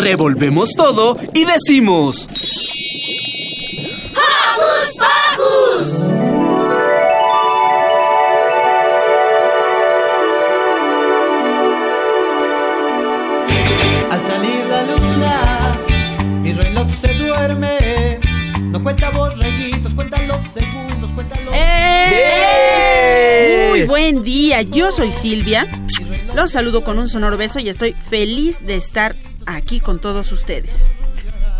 Revolvemos todo y decimos... ¡Hocus Pocus! Al salir la luna, mi reloj se duerme. No cuenta borreguitos, cuenta los segundos, cuenta los... ¡Eh! Muy buen día, yo soy Silvia. Los saludo con un sonoro beso y estoy feliz de estar aquí con todos ustedes.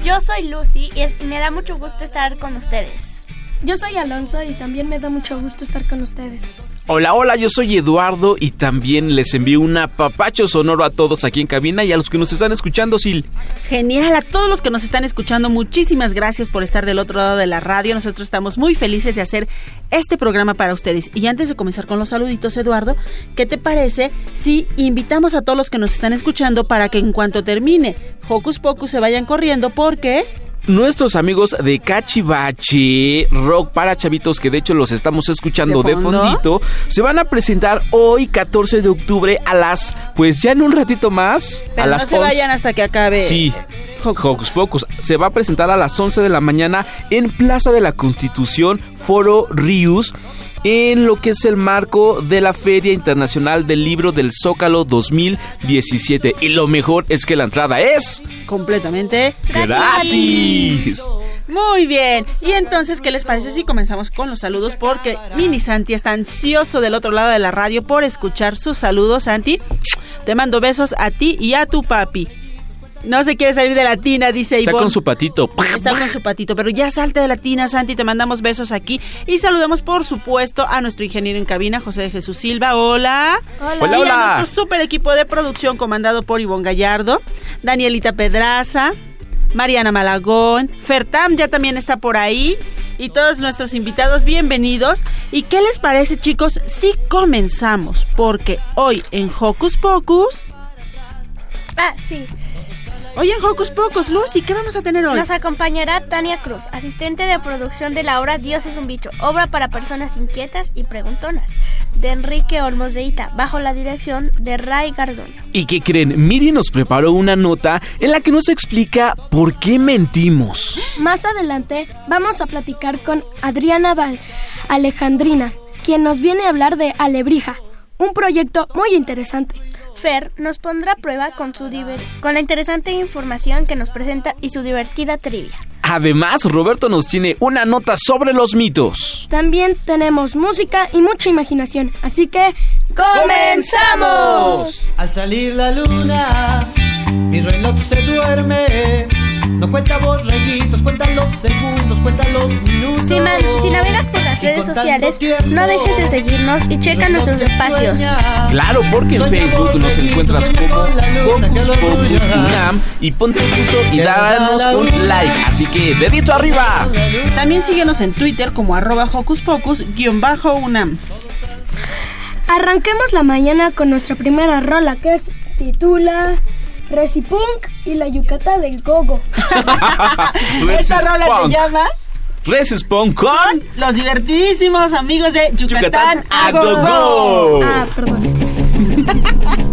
Yo soy Lucy y es- me da mucho gusto estar con ustedes. Yo soy Alonso y también me da mucho gusto estar con ustedes. Hola, hola, yo soy Eduardo y también les envío un apapacho sonoro a todos aquí en cabina y a los que nos están escuchando, Sil. Genial, a todos los que nos están escuchando, muchísimas gracias por estar del otro lado de la radio. Nosotros estamos muy felices de hacer este programa para ustedes. Y antes de comenzar con los saluditos, Eduardo, ¿qué te parece si invitamos a todos los que nos están escuchando para que en cuanto termine Hocus Pocus se vayan corriendo porque... Nuestros amigos de Cachivache, Rock para Chavitos, que de hecho los estamos escuchando ¿De fondito, se van a presentar hoy 14 de octubre a las, pues ya en un ratito más, Pero a no las se 11. vayan hasta que acabe. Sí. Hocus Pocus. Se va a presentar a las 11 de la mañana en Plaza de la Constitución, Foro Rius, en lo que es el marco de la Feria Internacional del Libro del Zócalo 2017. Y lo mejor es que la entrada es Completamente gratis. Muy bien. Y entonces, ¿qué les parece si comenzamos con los saludos? Porque Mini Santi está ansioso del otro lado de la radio por escuchar sus saludos. Santi, te mando besos a ti y a tu papi. No se quiere salir de la tina, dice Está Ivonne. con su patito. Está con su patito, pero ya salte de la tina, Santi, te mandamos besos aquí. Y saludamos, por supuesto, a nuestro ingeniero en cabina, José de Jesús Silva. Hola. Hola, y a hola. nuestro super equipo de producción comandado por Ivonne Gallardo, Danielita Pedraza, Mariana Malagón, Fertam ya también está por ahí. Y todos nuestros invitados, bienvenidos. ¿Y qué les parece, chicos, si comenzamos? Porque hoy en Hocus Pocus... Ah, sí. Hoy en Hocus Pocus, Lucy, ¿qué vamos a tener hoy? Nos acompañará Tania Cruz, asistente de producción de la obra Dios es un bicho, obra para personas inquietas y preguntonas, de Enrique Olmos de Ita, bajo la dirección de Ray Garduño. ¿Y qué creen? Miri nos preparó una nota en la que nos explica por qué mentimos. Más adelante vamos a platicar con Adriana Val Alejandrina, quien nos viene a hablar de Alebrija, un proyecto muy interesante. Fer nos pondrá a prueba con, su diver- con la interesante información que nos presenta y su divertida trivia. Además, Roberto nos tiene una nota sobre los mitos. También tenemos música y mucha imaginación, así que ¡Comenzamos! Al salir la luna, mi reloj se duerme. No cuenta borreguitos, cuenta los segundos, cuenta los minutos. Si, man- si navegas por redes sociales, no dejes de seguirnos y checa nuestros espacios. Claro, porque en Facebook nos encuentras como Pocus tuyo. Unam y ponte puso y danos un like. Así que, dedito arriba. También síguenos en Twitter como arroba Hocus Pocus guion bajo UNAM. arranquemos la mañana con nuestra primera rola que es titula Recipunk y la yucata del gogo. Esta rola se llama Punk con Los divertidísimos amigos de Yucatán, Yucatán a a Go Go Go. Go. Ah, perdón.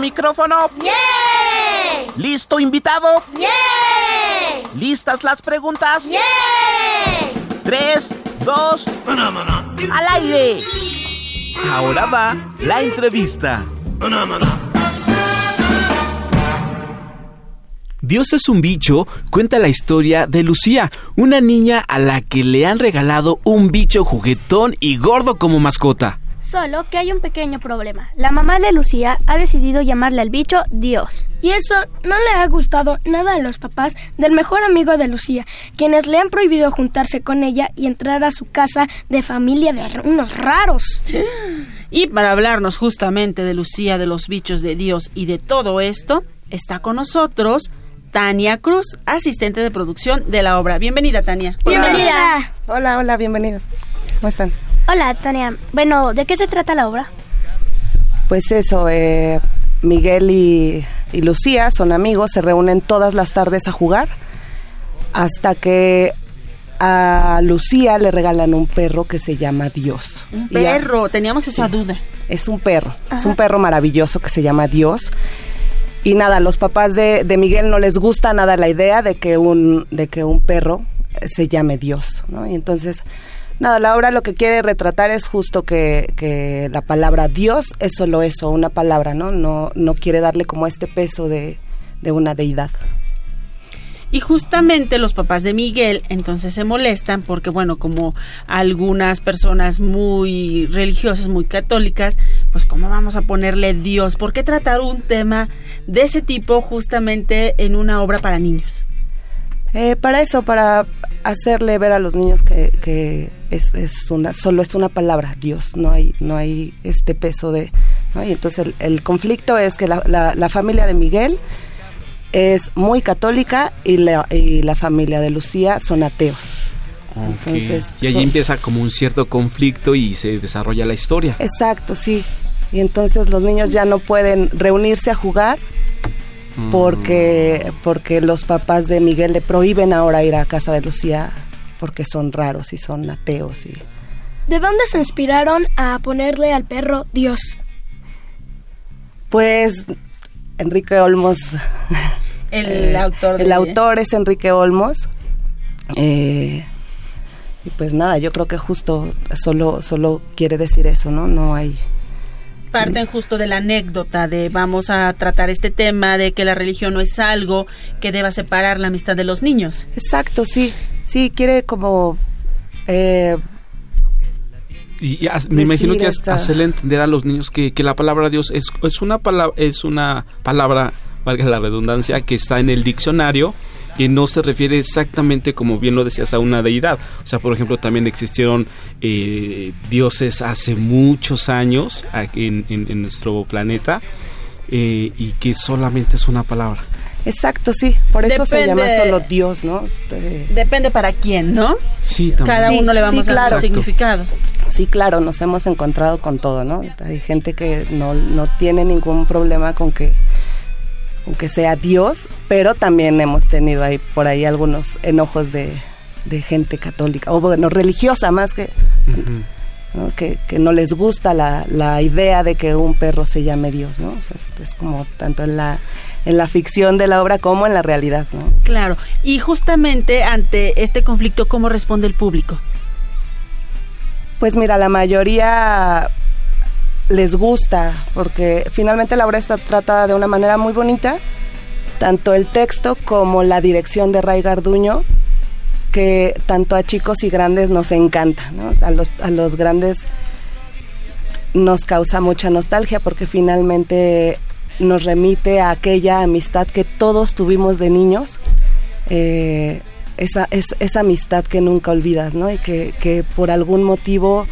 ¿Listo micrófono? ¿Listo invitado? ¿Listas las preguntas? Tres, dos, al aire. Ahora va la entrevista. Dios es un bicho cuenta la historia de Lucía, una niña a la que le han regalado un bicho juguetón y gordo como mascota. Solo que hay un pequeño problema. La mamá de Lucía ha decidido llamarle al bicho Dios. Y eso no le ha gustado nada a los papás del mejor amigo de Lucía, quienes le han prohibido juntarse con ella y entrar a su casa de familia de unos raros. Y para hablarnos justamente de Lucía, de los bichos de Dios y de todo esto, está con nosotros Tania Cruz, asistente de producción de la obra. Bienvenida, Tania. Bienvenida. Hola, hola, bienvenidos. ¿Cómo están? Hola, Tania. Bueno, ¿de qué se trata la obra? Pues eso, eh, Miguel y, y Lucía son amigos, se reúnen todas las tardes a jugar hasta que a Lucía le regalan un perro que se llama Dios. Un Y a- perro, teníamos esa duda. es un perro, es un perro maravilloso que se llama Dios. Y nada, los papás de, de Miguel no les gusta nada la idea de que un, de que un perro se llame Dios, ¿no? Y entonces, nada, la obra lo que quiere retratar es justo que, que la palabra Dios es solo eso, una palabra, ¿no? No, no quiere darle como este peso de, de una deidad. Y justamente los papás de Miguel entonces se molestan porque, bueno, como algunas personas muy religiosas, muy católicas, pues ¿cómo vamos a ponerle Dios? ¿Por qué tratar un tema de ese tipo justamente en una obra para niños? Eh, para eso, para hacerle ver a los niños que, que es, es una, solo es una palabra, Dios, no hay, no hay este peso de, ¿no? Y entonces el, el conflicto es que la, la- la familia de Miguel es muy católica y la, y la familia de Lucía son ateos. Entonces, y allí son- empieza como un cierto conflicto y se desarrolla la historia. Exacto, sí. Y entonces los niños ya no pueden reunirse a jugar Mm. porque, porque los papás de Miguel le prohíben ahora ir a casa de Lucía porque son raros y son ateos y ¿De dónde se inspiraron a ponerle al perro Dios? Pues Enrique Olmos. El eh, autor de- El autor es Enrique Olmos. Eh, y pues nada, yo creo que justo solo, solo quiere decir eso, ¿no? No hay. Parten justo de la anécdota de vamos a tratar este tema de que la religión no es algo que deba separar la amistad de los niños. Exacto, sí. Sí, quiere como. eh, Y, y as- me imagino que hacerle entender a los niños que, que la palabra Dios es, es una palabra, es una palabra, valga la redundancia, que está en el diccionario que no se refiere exactamente, como bien lo decías, a una deidad. O sea, por ejemplo, también existieron eh, dioses hace muchos años aquí en, en- en nuestro planeta eh, y que solamente es una palabra. exacto, sí. Por eso se llama solo Dios, ¿no? Este, Depende para quién, ¿no? Sí, también. Cada Sí, uno le vamos sí, a dar claro. su significado. Sí, claro, nos hemos encontrado con todo, ¿no? Hay gente que no, no tiene ningún problema con que, con que sea Dios, pero también hemos tenido ahí por ahí algunos enojos de, de gente católica, o bueno, religiosa más que. ¿no? que, que no les gusta la, la idea de que un perro se llame Dios, ¿no? O sea, es, es como tanto en la, en la ficción de la obra como en la realidad, ¿no? Claro. Y justamente ante este conflicto, ¿cómo responde el público? Pues mira, la mayoría les gusta, porque finalmente la obra está tratada de una manera muy bonita, tanto el texto como la dirección de Ray Garduño, que tanto a chicos y grandes nos encanta, a, los, a los grandes nos causa mucha nostalgia porque finalmente nos remite a aquella amistad que todos tuvimos de niños, eh, esa, es, esa amistad que nunca olvidas, ¿no? Y que por algún motivo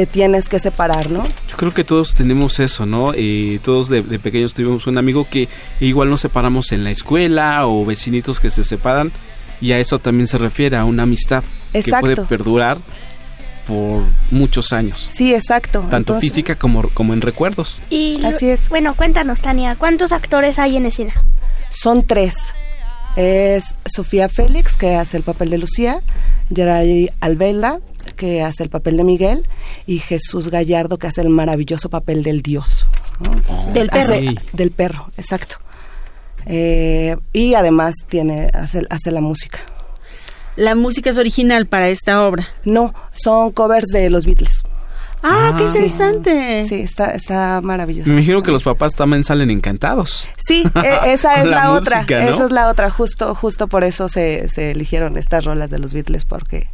te tienes que separar, ¿no? Yo creo que todos tenemos eso, ¿no? Eh, todos de, de pequeños tuvimos un amigo que igual nos separamos en la escuela o vecinitos que se separan y a eso también se refiere, a una amistad que puede perdurar por muchos años, Sí, exacto. tanto Entonces, física como, como en recuerdos. Y Así es. Bueno, cuéntanos, Tania, ¿cuántos actores hay en escena? Son tres. Es Sofía Félix, que hace el papel de Lucía, Geray Albelda, que hace el papel de Miguel, y Jesús Gallardo, que hace el maravilloso papel del Dios. Del perro. Hace- del perro, exacto. Eh, y además tiene hace, hace la música. La música es original para esta obra. No, son covers de los Beatles. Ah, qué Ah. interesante. Sí, está, está maravilloso. Me imagino que los papás también salen encantados. Sí, e- esa es La la, otra. Esa es la otra. Justo, justo por eso se, se eligieron estas rolas de los Beatles porque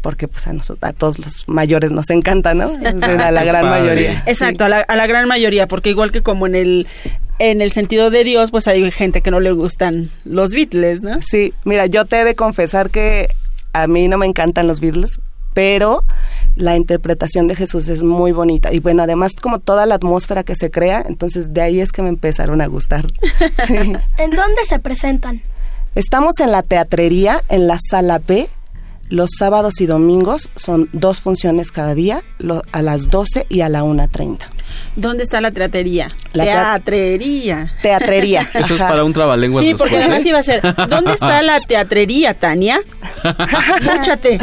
porque pues a nosotros, a todos los mayores nos encanta, ¿no? A la gran mayoría. Exacto, a, la, a la gran mayoría, porque igual que como en el en el sentido de Dios, pues hay gente que no le gustan los Beatles, ¿no? Sí, mira, yo te he de confesar que a mí no me encantan los Beatles, pero la interpretación de Jesús es muy bonita. Y bueno, además como toda la atmósfera que se crea, entonces de ahí es que me empezaron a gustar. Sí. ¿En dónde se presentan? Estamos en la teatrería, en la sala B. Los sábados y domingos son dos funciones cada día, lo- a las 12 y a la 1.30. ¿Dónde está la teatrería? La tea- teatrería. Teatrería. Eso es para un trabalenguas Sí, porque después, además ¿eh? iba a ser, ¿dónde está la teatrería, Tania? Múchate.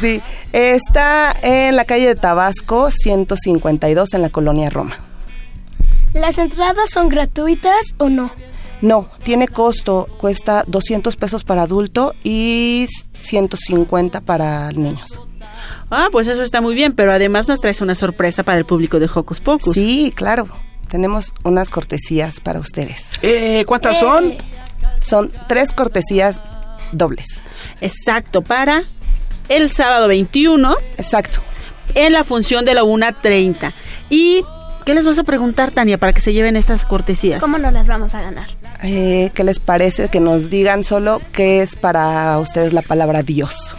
Sí, está en la calle de Tabasco, 152, en la colonia Roma. ¿Las entradas son gratuitas o no? No, tiene costo, cuesta 200 pesos para adulto y 150 para niños. Ah, pues eso está muy bien, pero además nos traes una sorpresa para el público de Hocus Pocus. Sí, claro, tenemos unas cortesías para ustedes. Eh, ¿Cuántas son? Son tres cortesías dobles. Exacto, para el sábado 21 Exacto. en la función de la 1.30. ¿Y qué les vas a preguntar, Tania, para que se lleven estas cortesías? ¿Cómo nos las vamos a ganar? Eh, ¿Qué les parece que nos digan solo qué es para ustedes la palabra Dios?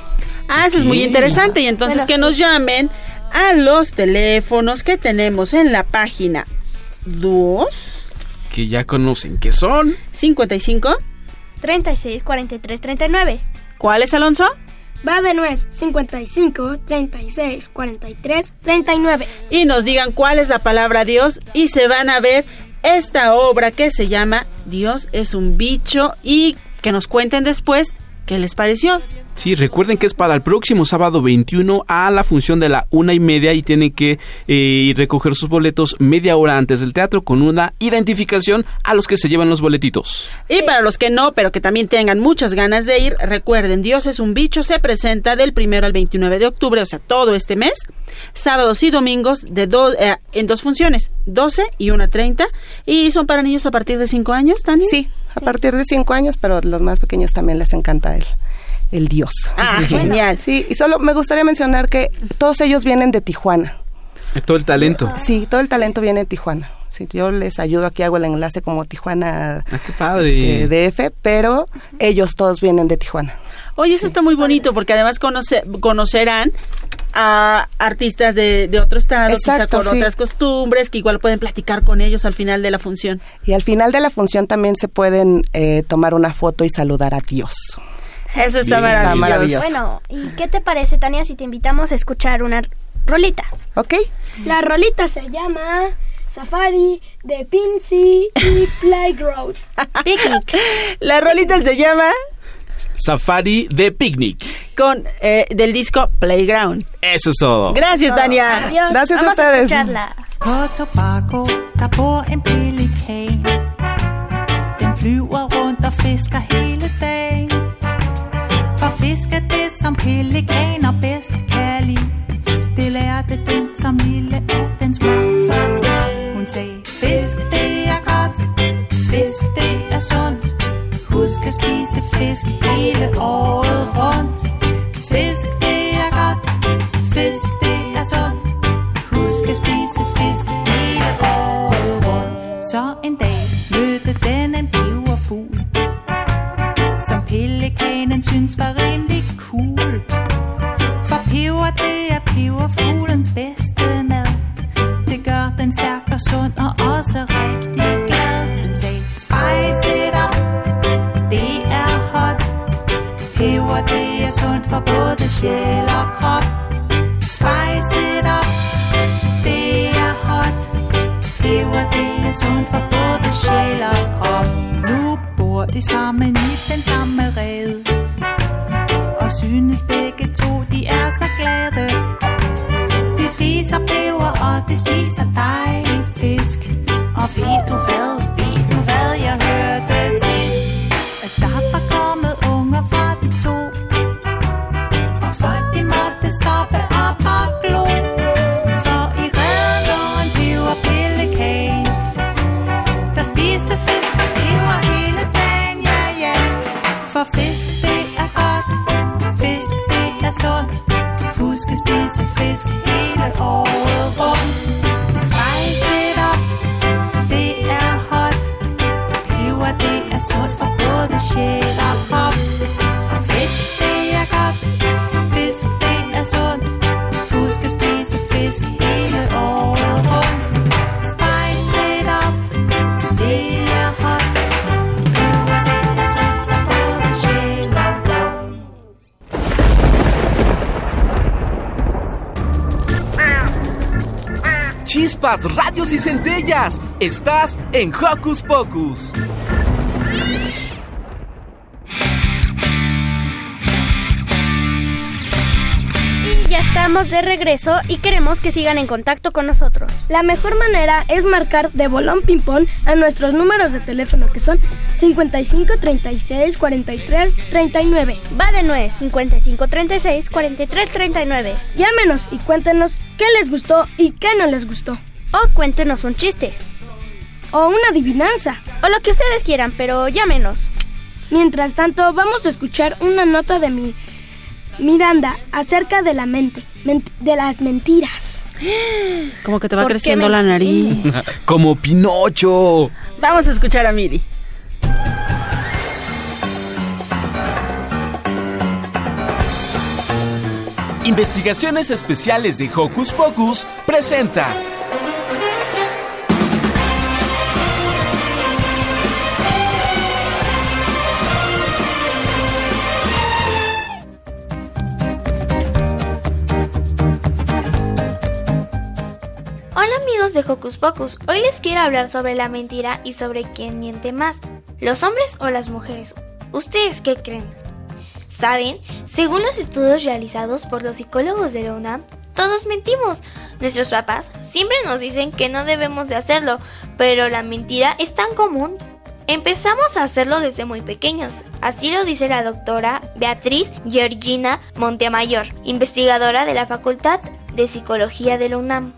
Ah, eso es muy interesante. Y entonces Bueno, que sí. nos llamen a los teléfonos que tenemos en la página 2 Que ya conocen que son. 55. 36, 43, 39. ¿Cuál es, Alonso? Va de nuez 55, 36, 43, 39. Y nos digan cuál es la palabra Dios y se van a ver esta obra que se llama Dios es un bicho y que nos cuenten después qué les pareció. Sí, recuerden que es para el próximo sábado 21 a la función de la una y media y tienen que eh, recoger sus boletos media hora antes del teatro con una identificación a los que se llevan los boletitos. Y para los que no, pero que también tengan muchas ganas de ir, recuerden, Dios es un bicho, se presenta del primero al 29 de octubre, o sea, todo este mes, sábados y domingos de do- eh, en dos funciones, 12 y 1.30, y son para niños a partir de 5 años, Tania. Sí, a partir de cinco años, pero los más pequeños también les encanta el, el Dios. Ah, genial. Sí, y solo me gustaría mencionar que todos ellos vienen de Tijuana. Todo el talento. Sí, todo el talento viene de Tijuana. Sí, yo les ayudo aquí, hago el enlace como Tijuana Ah, qué padre. este, DF, pero ellos todos vienen de Tijuana. Oye, eso está muy bonito porque además conoce- conocerán a artistas de, de otro estado, quizá Exacto, con sí. otras costumbres, que igual pueden platicar con ellos al final de la función. Y al final de la función también se pueden eh, tomar una foto y saludar a Dios. Eso está maravilloso. Está maravilloso. Bueno, ¿y qué te parece, Tania, si te invitamos a escuchar una rolita? ¿Ok? La rolita se llama Safari de Pincy y Playground. Picnic. La rolita se llama Safari de picnic. con eh, del disco Playground. Eso es todo. Gracias, Tania. Adiós. Gracias a ustedes. escucharla. På Tobago, der bor en pelikan. Den flyver rundt og fisker hele dagen. For fiske det, som pelikaner bedst kan lide. Det lærte den som lille af dens mor fornød. Hun sagde, fisk det er godt, fisk det er sundt. Fisk hele året rundt. Fisk det er godt, fisk det er sundt. Husk at spise fisk hele året rundt. Så en dag for både sjæl og krop. Spice it up, det er hot. Peber, det er sundt for både sjæl og krop. Nu bor de sammen i den samme rede. Y centellas. Estás en Hocus Pocus. Ya estamos de regreso y queremos que sigan en contacto con nosotros. La mejor manera es marcar de bolón ping-pong a nuestros números de teléfono que son 55 36 43 39. Va de nuez 55 36 43 39. Llámenos y cuéntenos qué les gustó y qué no les gustó. O cuéntenos un chiste. O una adivinanza. O lo que ustedes quieran, pero llámenos. Mientras tanto, vamos a escuchar una nota de mi Miranda acerca de la mente, ment- de las mentiras. Como que te va ¿Por qué creciendo la nariz. Como Pinocho. Vamos a escuchar a Miri. Investigaciones Especiales de Hocus Pocus presenta. Amigos de Hocus Pocus, hoy les quiero hablar sobre la mentira y sobre quién miente más, los hombres o las mujeres. ¿Ustedes qué creen? ¿Saben? Según los estudios realizados por los psicólogos de la UNAM, todos mentimos. Nuestros papás siempre nos dicen que no debemos de hacerlo, pero la mentira es tan común. Empezamos a hacerlo desde muy pequeños, así lo dice la doctora Beatriz Georgina Montemayor, investigadora de la Facultad de Psicología de la UNAM.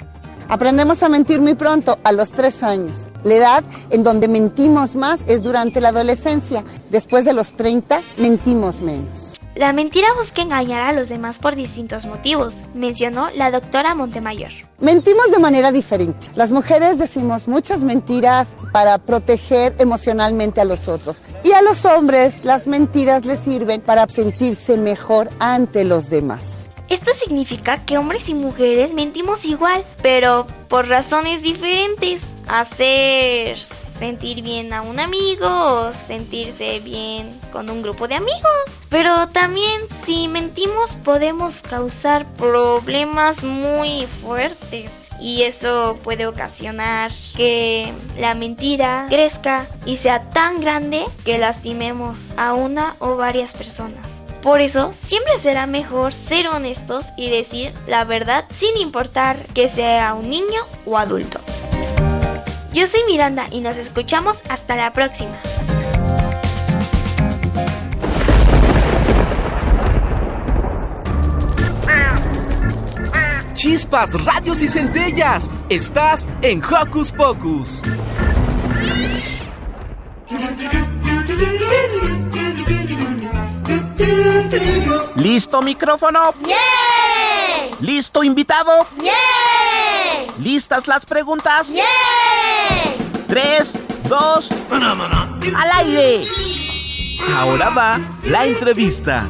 Aprendemos a mentir muy pronto, a los tres años. La edad en donde mentimos más es durante la adolescencia. Después de los 30, mentimos menos. La mentira busca engañar a los demás por distintos motivos, mencionó la doctora Montemayor. Mentimos de manera diferente. Las mujeres decimos muchas mentiras para proteger emocionalmente a los otros. Y a los hombres las mentiras les sirven para sentirse mejor ante los demás. Esto significa que hombres y mujeres mentimos igual, pero por razones diferentes. Hacer sentir bien a un amigo sentirse bien con un grupo de amigos. Pero también si mentimos podemos causar problemas muy fuertes. Y eso puede ocasionar que la mentira crezca y sea tan grande que lastimemos a una o varias personas. Por eso, siempre será mejor ser honestos y decir la verdad sin importar que sea un niño o adulto. Yo soy Miranda y nos escuchamos hasta la próxima. Chispas, radios y centellas. Estás en Hocus Pocus. ¿Listo micrófono? ¿Listo invitado? ¿Listas las preguntas? ¡Yay! Tres, dos, al aire. Ahora va la entrevista.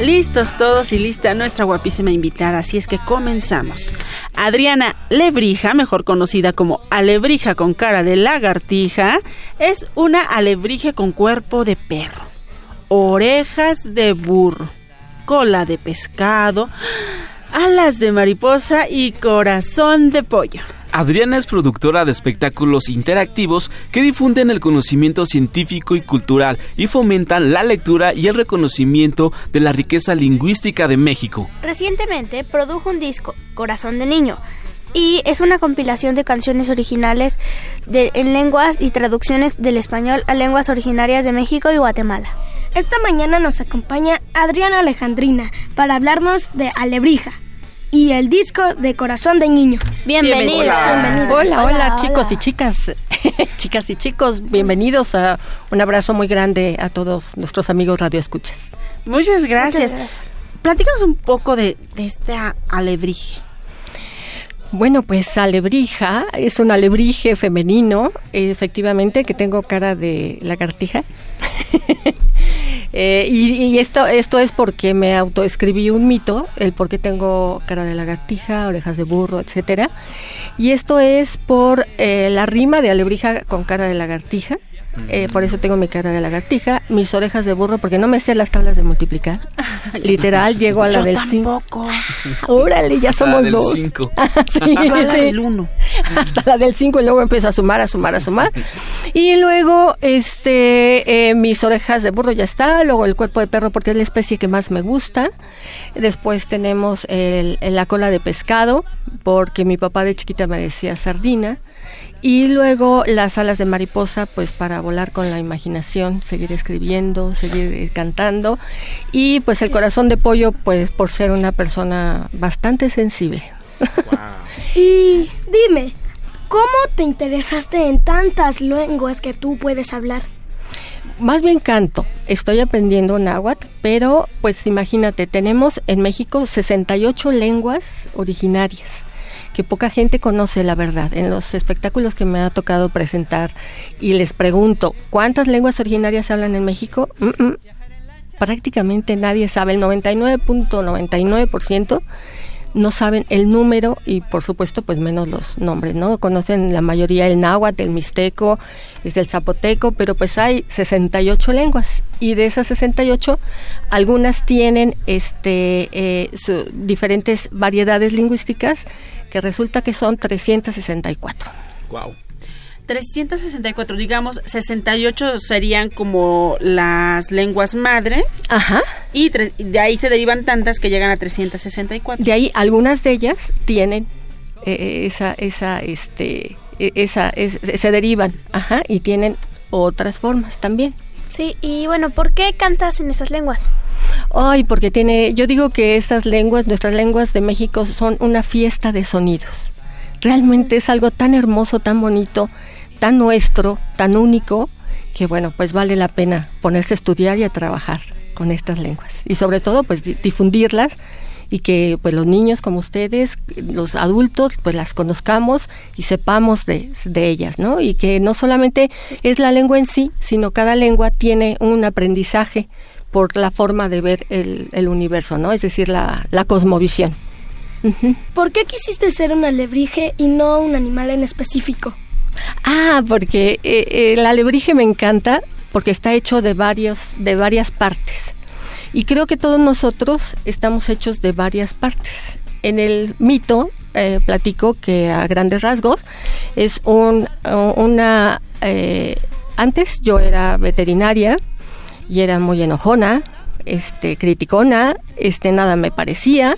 Listos todos y lista nuestra guapísima invitada, así es que comenzamos. Adriana Lebrija, mejor conocida como Alebrija con cara de lagartija, es una alebrije con cuerpo de perro, orejas de burro, cola de pescado, alas de mariposa y corazón de pollo. Adriana es productora de espectáculos interactivos que difunden el conocimiento científico y cultural y fomentan la lectura y el reconocimiento de la riqueza lingüística de México. Recientemente produjo un disco, Corazón de Niño, y es una compilación de canciones originales de- en lenguas y traducciones del español a lenguas originarias de México y Guatemala. Esta mañana nos acompaña Adriana Alejandrina para hablarnos de Alebrija. Y el disco de Corazón de Niño. Bienvenido. Bienvenido. Hola, hola, Hola, chicos hola. y chicas, chicas y chicos, bienvenidos a un abrazo muy grande a todos nuestros amigos radioescuchas. Muchas gracias. Muchas gracias. Platícanos un poco de, de esta alebrije. Bueno, pues alebrija es un alebrije femenino, efectivamente, que tengo cara de lagartija. Eh, y y esto, esto es porque me autoescribí un mito, el por qué tengo cara de lagartija, orejas de burro, etcétera. Y esto es por eh, la rima de alebrija con cara de lagartija. Eh, por eso tengo mi cara de lagartija, mis orejas de burro, porque no me sé las tablas de multiplicar. Literal, llego a la Yo del 5. tampoco. Órale, ya somos del dos. cinco. sí, Yo a la sí. del uno. Hasta la del 5 y luego empiezo a sumar, a sumar, a sumar. Y luego, este, eh, mis orejas de burro ya está, luego el cuerpo de perro porque es la especie que más me gusta. Después tenemos el- el- la cola de pescado porque mi papá de chiquita me decía sardina. Y luego las alas de mariposa, pues para volar con la imaginación, seguir escribiendo, seguir eh, cantando. Y pues el corazón de pollo, pues por ser una persona bastante sensible. Y dime, ¿cómo te interesaste en tantas lenguas que tú puedes hablar? Más bien canto. Estoy aprendiendo náhuatl, pero pues imagínate, tenemos en México 68 lenguas originarias que poca gente conoce la verdad. En los espectáculos que me ha tocado presentar y les pregunto, ¿cuántas lenguas originarias hablan en México? Mm, mm. Prácticamente nadie sabe, el 99.99% no saben el número y por supuesto pues menos los nombres, ¿no? Conocen la mayoría el náhuatl, el mixteco, el zapoteco, pero pues hay 68 lenguas y de esas 68 algunas tienen este eh, su- diferentes variedades lingüísticas que resulta que son 364. Wow. 364, digamos, 68 serían como las lenguas madre. Ajá. Y de ahí se derivan tantas que llegan a 364. De ahí algunas de ellas tienen eh, esa esa este e- esa es- se derivan, ajá, y tienen otras formas también. Sí, y bueno, ¿por qué cantas en esas lenguas? Ay, porque tiene, yo digo que estas lenguas, nuestras lenguas de México son una fiesta de sonidos. Realmente es algo tan hermoso, tan bonito, tan nuestro, tan único, que bueno, pues vale la pena ponerse a estudiar y a trabajar con estas lenguas. Y sobre todo, pues di- difundirlas y que pues los niños como ustedes, los adultos, pues las conozcamos y sepamos de, de ellas, ¿no? Y que no solamente es la lengua en sí, sino cada lengua tiene un aprendizaje por la forma de ver el, el universo, ¿no? Es decir, la, la cosmovisión. ¿Por qué quisiste ser un alebrije y no un animal en específico? Ah, porque eh, eh, el alebrije me encanta porque está hecho de varios, de varias partes. Y creo que todos nosotros estamos hechos de varias partes. En el mito eh, platico que a grandes rasgos es un, uh, una... eh, antes yo era veterinaria y era muy enojona, este, criticona, este, nada me parecía.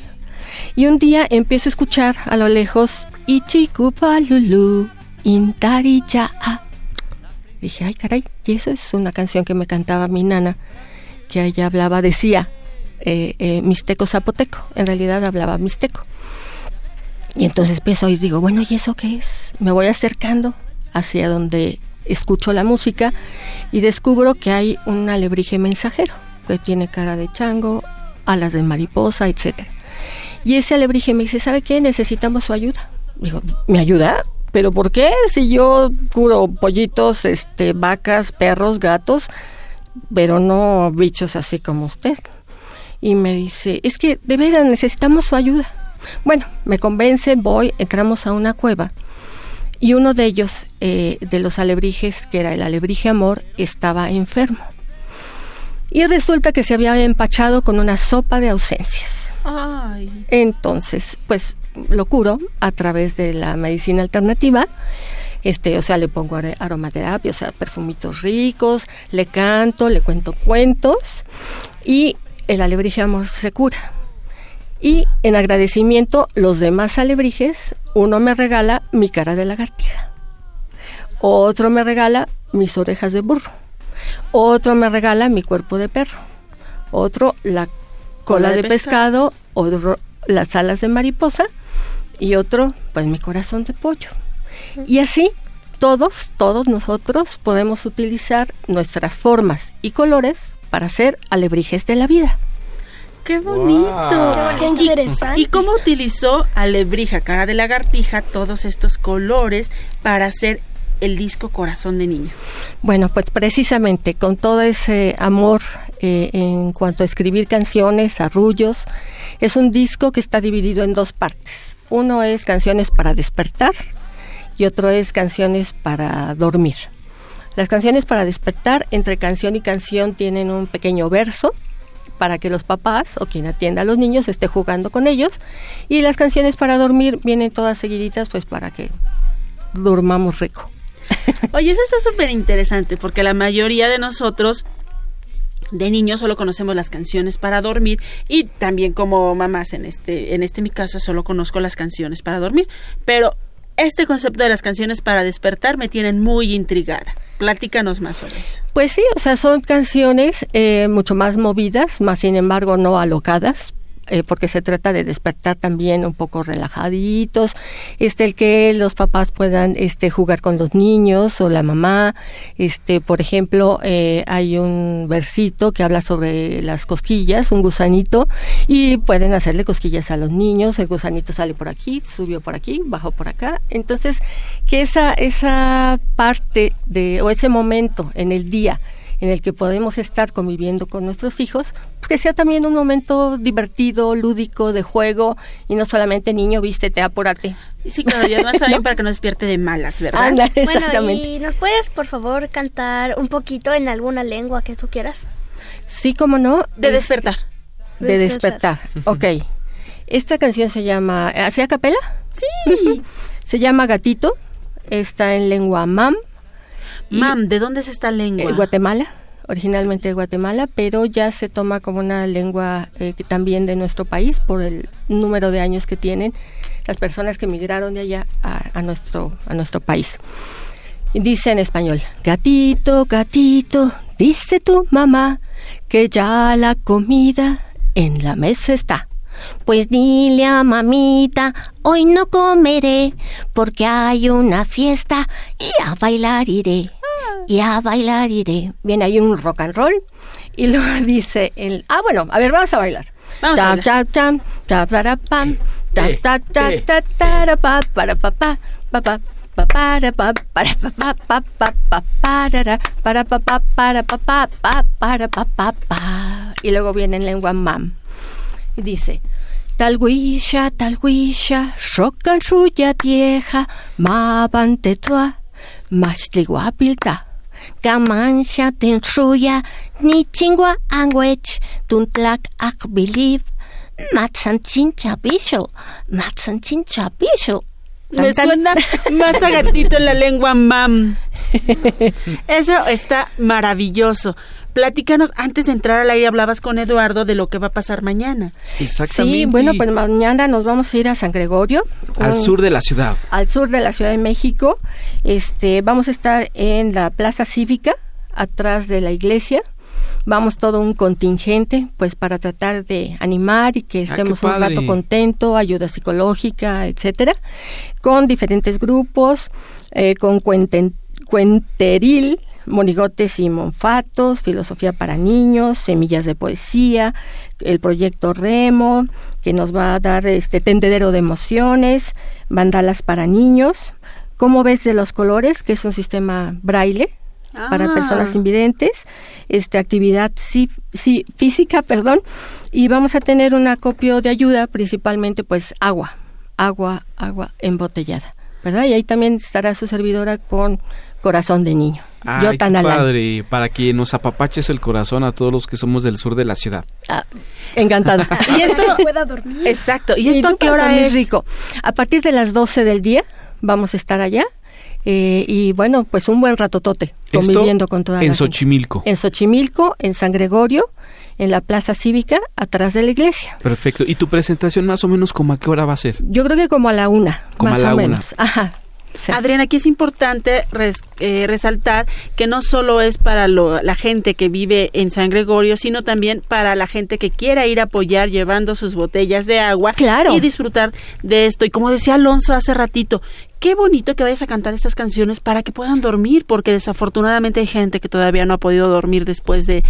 Y un día empiezo a escuchar a lo lejos Ichikupalulu, Intaricha. Dije, ay caray, y eso es una canción que me cantaba mi nana, que ella hablaba, decía, eh, eh, mixteco zapoteco, en realidad hablaba mixteco. Y entonces empiezo oír, digo, bueno, ¿y eso qué es? Me voy acercando hacia donde escucho la música y descubro que hay un alebrije mensajero, que tiene cara de chango, alas de mariposa, etcétera. Y ese alebrije me dice, ¿sabe qué? Necesitamos su ayuda. Digo, ¿me ayuda? ¿Pero por qué? Si yo curo pollitos, este, vacas, perros, gatos, pero no bichos así como usted. Y me dice, es que de veras necesitamos su ayuda. Bueno, me convence, voy, entramos a una cueva y uno de ellos, eh, de los alebrijes, que era el alebrije amor, estaba enfermo. Y resulta que se había empachado con una sopa de ausencias. Ay. Entonces, pues lo curo a través de la medicina alternativa. Este, o sea, le pongo aromaterapia, o sea, perfumitos ricos, le canto, le cuento cuentos y el alebrije amor se cura. Y en agradecimiento, los demás alebrijes, uno me regala mi cara de lagartija, otro me regala mis orejas de burro, otro me regala mi cuerpo de perro, otro la cola, de, pescado, otro las alas de mariposa y otro, pues mi corazón de pollo. Y así todos, todos nosotros podemos utilizar nuestras formas y colores para hacer alebrijes de la vida. ¡Qué bonito! Wow. Qué interesante. ¿Y cómo utilizó Alebrija, cara de lagartija, todos estos colores para hacer el disco Corazón de Niño? Bueno, pues precisamente con todo ese amor eh, en cuanto a escribir canciones, arrullos, es un disco que está dividido en dos partes. Uno es canciones para despertar y otro es canciones para dormir. Las canciones para despertar, entre canción y canción, tienen un pequeño verso para que los papás o quien atienda a los niños esté jugando con ellos. Y las canciones para dormir vienen todas seguiditas, pues para que durmamos rico. Oye, eso está súper interesante porque la mayoría de nosotros de niños solo conocemos las canciones para dormir y también como mamás en este en este mi caso solo conozco las canciones para dormir, pero este concepto de las canciones para despertar me tienen muy intrigada. Platícanos más sobre eso. Pues sí, o sea, son canciones eh, mucho más movidas, más sin embargo no alocadas, eh, porque se trata de despertar también un poco relajaditos, este el que los papás puedan este jugar con los niños o la mamá, este por ejemplo eh, hay un versito que habla sobre las cosquillas, un gusanito y pueden hacerle cosquillas a los niños, el gusanito sale por aquí, subió por aquí, bajó por acá, entonces que esa esa parte de o ese momento en el día en el que podemos estar conviviendo con nuestros hijos, pues que sea también un momento divertido, lúdico, de juego, y no solamente niño, vístete, apúrate. Sí, claro, y además también para que no despierte de malas, ¿verdad? Anda, Bueno, exactamente. ¿y nos puedes, por favor, cantar un poquito en alguna lengua que tú quieras? Sí, como no. De Es- despertar. De despertar. Ok. Esta canción se llama. ¿Hacía capela? Sí. se llama Gatito. Está en lengua mam. y- Mam, ¿de dónde es esta lengua? eh, Guatemala. Originalmente de Guatemala, pero ya se toma como una lengua eh, también de nuestro país por el número de años que tienen las personas que migraron de allá a, nuestro, a nuestro país. Dice en español, gatito, gatito, dice tu mamá que ya la comida en la mesa está. Pues dile a mamita, hoy no comeré, porque hay una fiesta y a bailar iré. Y a bailar iré. Viene ahí un rock and roll y luego dice el ah bueno a ver vamos a bailar Vamos a Ta, bailar. ta, tam, ta, para, pam, ta, Eh, ta, ta, eh. ta, tara, pa, para, pa, pa, pa, pa, pa, para, pa, para, pa, pa, pa, pa, pa, parara, para, pa, pa, para, pa, pa, pa, para, pa, pa, pa. y luego viene en lengua mam y dice Talguisha, talguisha, shokan suya vieja, mabante tua, mastliguapilta. Gamansha ten suya, ni chingua anguech, tuntlak ak believe, matsan chincha bisho, matsan chincha bisho. Me suena más a gatito en la lengua mam. Eso está maravilloso. Platícanos, antes de entrar al aire hablabas con Eduardo de lo que va a pasar mañana. Exactamente. Sí, bueno, pues mañana nos vamos a ir a San Gregorio. Al un- sur de la ciudad. al sur de la Ciudad de México. Este, vamos a estar en la Plaza Cívica, atrás de la iglesia. Vamos todo un contingente, pues para tratar de animar y que Ah, estemos un rato contento, ayuda psicológica, etcétera, con diferentes grupos, eh, con cuenten- cuenteril, monigotes y monfatos, filosofía para niños, semillas de poesía, el proyecto Remo, que nos va a dar este tendedero de emociones, mandalas para niños, cómo ves de los colores, que es un sistema braille para Ah. personas invidentes, este actividad sí, sí, física, perdón, y vamos a tener un acopio de ayuda, principalmente pues agua, agua, agua embotellada, ¿verdad? Y ahí también estará su servidora con corazón de niño. Ay, Yo tan padre, para que nos apapaches el corazón a todos los que somos del sur de la ciudad. Ah, encantada. Y esto, pueda dormir. exacto. ¿Y esto tú a qué hora es? rico. A partir de las 12 del día vamos a estar allá. eh, y bueno, pues un buen ratotote conviviendo Esto con toda la en gente. Xochimilco. En Xochimilco, en San Gregorio, en la Plaza Cívica, atrás de la iglesia. Perfecto. ¿Y tu presentación más o menos como a qué hora va a ser? Yo creo que como a la una, Como más a la o una. menos. Ajá. Adriana, aquí es importante res- eh, resaltar que no solo es para lo- la gente que vive en San Gregorio, sino también para la gente que quiera ir a apoyar llevando sus botellas de agua Claro. y disfrutar de esto. Y como decía Alonso hace ratito, qué bonito que vayas a cantar estas canciones para que puedan dormir, porque desafortunadamente hay gente que todavía no ha podido dormir después de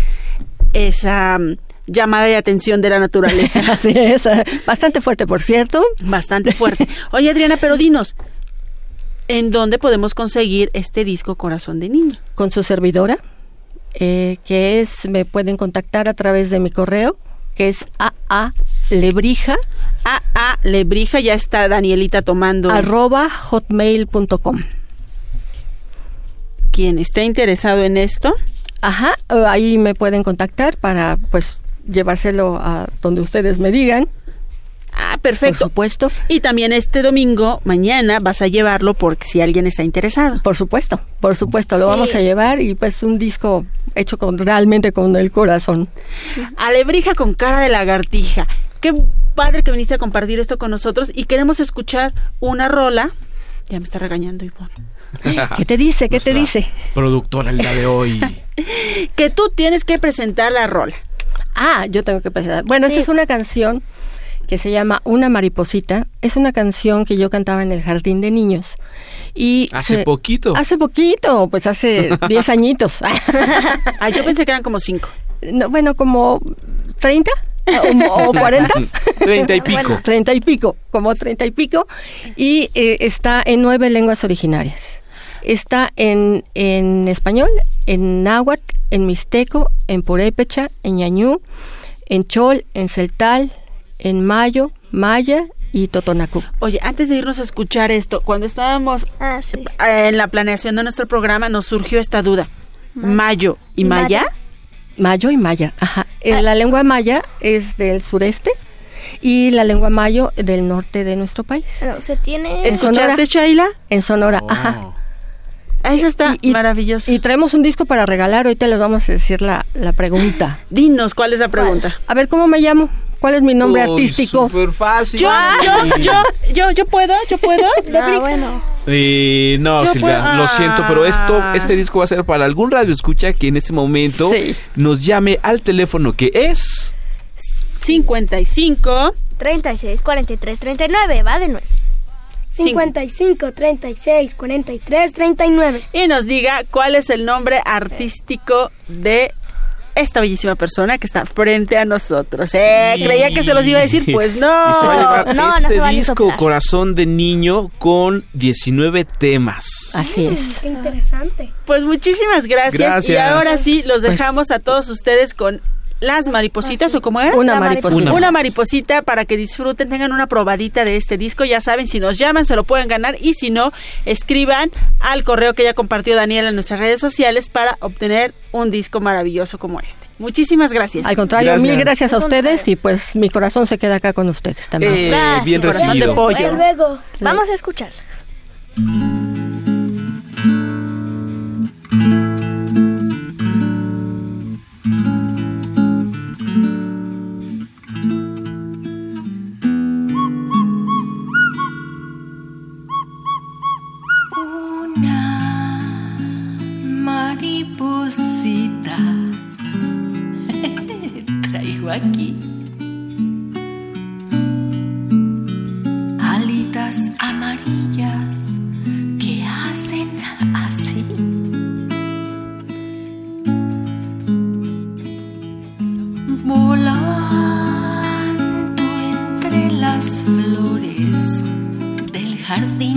esa mm, llamada de atención de la naturaleza. Así es, bastante fuerte, por cierto. Bastante fuerte. Oye, Adriana, pero dinos, ¿en dónde podemos conseguir este disco Corazón de Niño? Con su servidora, eh, que es, me pueden contactar a través de mi correo, que es aalebrija, A A Lebrija, ya está Danielita tomando. arroba hotmail.com. Quien esté interesado en esto, Ajá, ahí me pueden contactar para, pues, llevárselo a donde ustedes me digan. Ah, perfecto. Por supuesto. Y también este domingo, mañana, vas a llevarlo porque si alguien está interesado. Por supuesto, por supuesto, lo Sí. vamos a llevar y pues un disco hecho con realmente con el corazón. Alebrija con cara de lagartija. Qué padre que viniste a compartir esto con nosotros y queremos escuchar una rola. Ya me está regañando Ivonne. ¿Qué te dice? ¿Qué te Nuestra dice? Productora el día de hoy. Que tú tienes que presentar la rola. Ah, yo tengo que presentar. Bueno, esta es una canción que se llama Una mariposita. Es una canción que yo cantaba en el jardín de niños. Y Hace se- poquito. Hace poquito, pues hace 10 añitos. Ah, yo pensé que eran como cinco. No, bueno, como 30 o, o 40. Treinta y pico. Bueno, 30 y pico, como 30 y pico. Y eh, está en nueve lenguas originarias. Está en, en español, en náhuatl, en mixteco, en purépecha, en ñañú, en chol, en celtal, en mayo, maya y totonacú. Oye, antes de irnos a escuchar esto, cuando estábamos Ah, eh, en la planeación de nuestro programa, nos surgió esta duda. ¿Mayo y, ¿Y Maya? maya? Mayo y maya, ajá. Eh, La lengua maya es del sureste y la lengua mayo del norte de nuestro país. No, se tiene... En Sonora. ¿Escuchaste, Shaila? En Sonora, ajá. Eso está maravilloso. Y traemos un disco para regalar, ahorita les vamos a decir la, la pregunta. Dinos, ¿cuál es la pregunta? A ver, ¿cómo me llamo? ¿Cuál es mi nombre Uy, artístico? Súper fácil. Yo, yo, yo, yo, yo puedo, yo puedo. Ah, bueno. Eh, no, Yo Silvia, puedo- lo siento, pero esto, Ah. este disco va a ser para algún radio escucha que en este momento Sí. nos llame al teléfono que es 55 36, 43, 39, va de nuez. 55, 36, 43, 39. y nos diga cuál es el nombre artístico de esta bellísima persona que está frente a nosotros. Eh, creía que se los iba a decir, pues no. Y se va a llevar No, este disco. Corazón de Niño con 19 temas. Así es. Qué interesante. Pues muchísimas gracias. Gracias. Y ahora sí, los Pues- dejamos a todos ustedes con las maripositas, ¿o cómo era? Una mariposita. Una. Una mariposita para que disfruten, tengan una probadita de este disco. Ya saben, si nos llaman se lo pueden ganar y si no, escriban al correo que ya compartió Daniel en nuestras redes sociales para obtener un disco maravilloso como este. Muchísimas gracias. Al contrario, Gracias. mil gracias a ustedes y pues mi corazón se queda acá con ustedes también. Eh, Gracias. bien recibido. pollo. Hasta luego. Vamos a escuchar. Aquí. Alitas amarillas que hacen así. Volando entre las flores del jardín.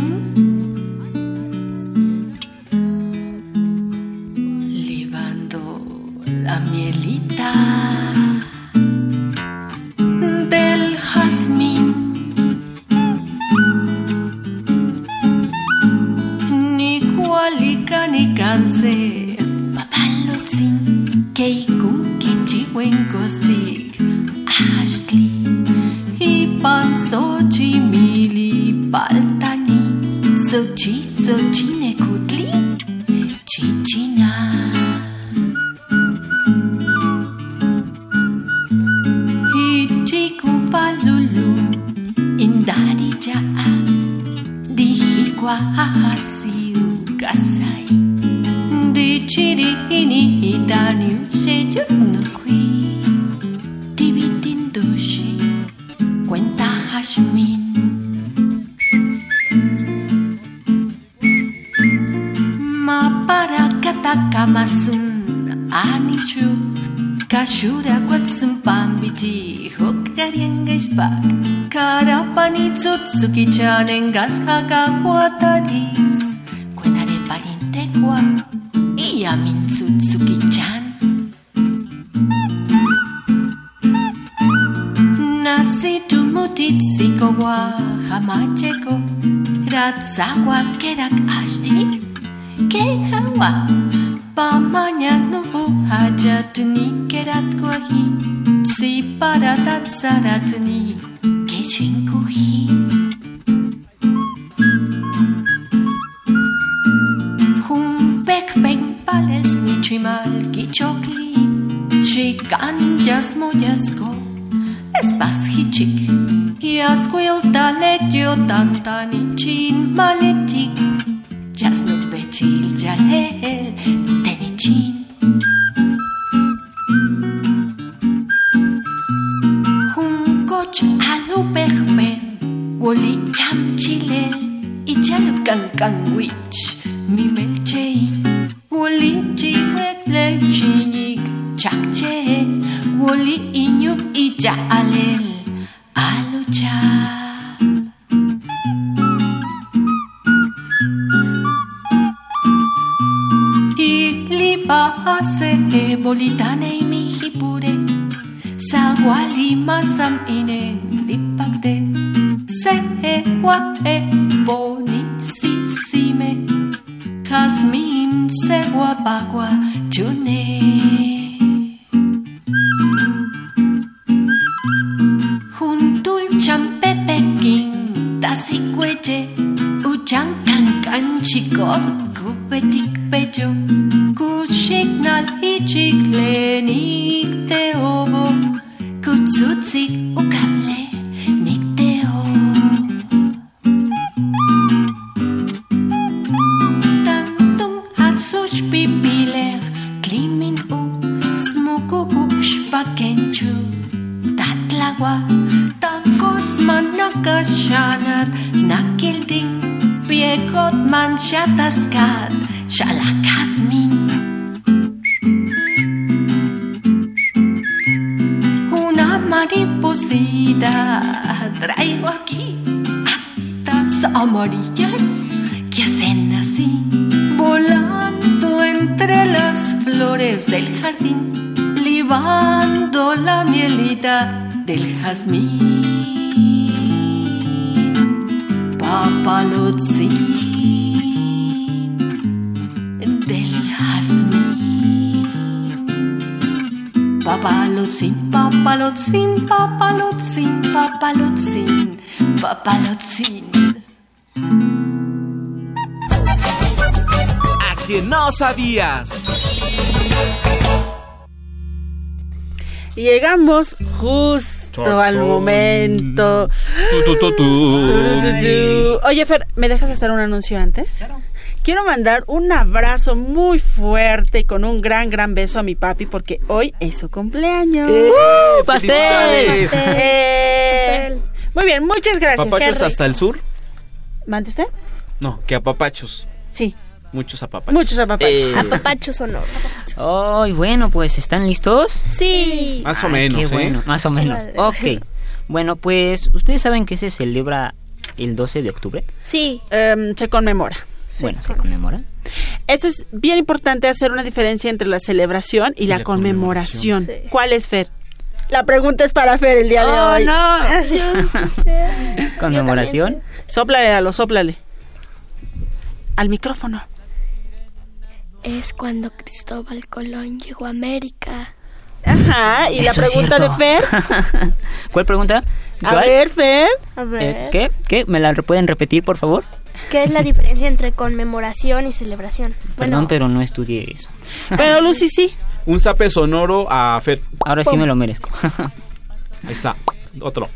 mí que yo encogí. Humpek pen pales ni chimal kichokli, chikan yasmo yasko, espas hichik, yasquil tale yo tantani. Piekot manchataskat Shalakasmin Una mariposita traigo aquí Atas amarillas que hacen así Volando entre las flores del jardín Libando la mielita del jazmín Papalotzin del jazmín Papalotzin, papalotzin, papalotzin, papalotzin, papalotzin A que no sabías. Llegamos justo al momento. Tu, tu, tu, tu. Tururú. Oye, Fer, ¿me dejas hacer un anuncio antes? Quiero mandar un abrazo muy fuerte y con un gran, gran beso a mi papi porque hoy es su cumpleaños. ¡Eh! ¡Uh, ¡Felicidades! Eh, Muy bien, muchas gracias. ¿Papachos hasta el sur? ¿Mande usted? No, que apapachos. Sí. Muchos apapachos. Muchos apapachos. Eh, Apapachos o no. Ay, bueno, pues ¿están listos? Sí. Más o menos, qué ¿eh? bueno, más o menos. Ok. Bueno, pues, ¿ustedes saben que se celebra el 12 de octubre? Sí. Em, se conmemora. Bueno, se conmemora. Eso es bien importante hacer una diferencia entre la celebración y, la, la conmemoración. conmemoración. ¿Cuál es Fer? La pregunta es para Fer el día de Oh, hoy. no. Conmemoración. Sóplale, a lo sóplale. Al micrófono. Es cuando Cristóbal Colón llegó a América. Ajá, y la Eso pregunta de. Fer. ¿Cuál pregunta? A ¿Cuál? ver, Fer. A Eh, ver. ¿Qué? ¿Qué? ¿Me la pueden repetir, por favor? ¿Qué es la diferencia entre conmemoración y celebración? Perdón, pero no estudié eso. Pero Lucy sí. Un zape sonoro a Fer. Ahora sí me lo merezco. Ahí está. Otro.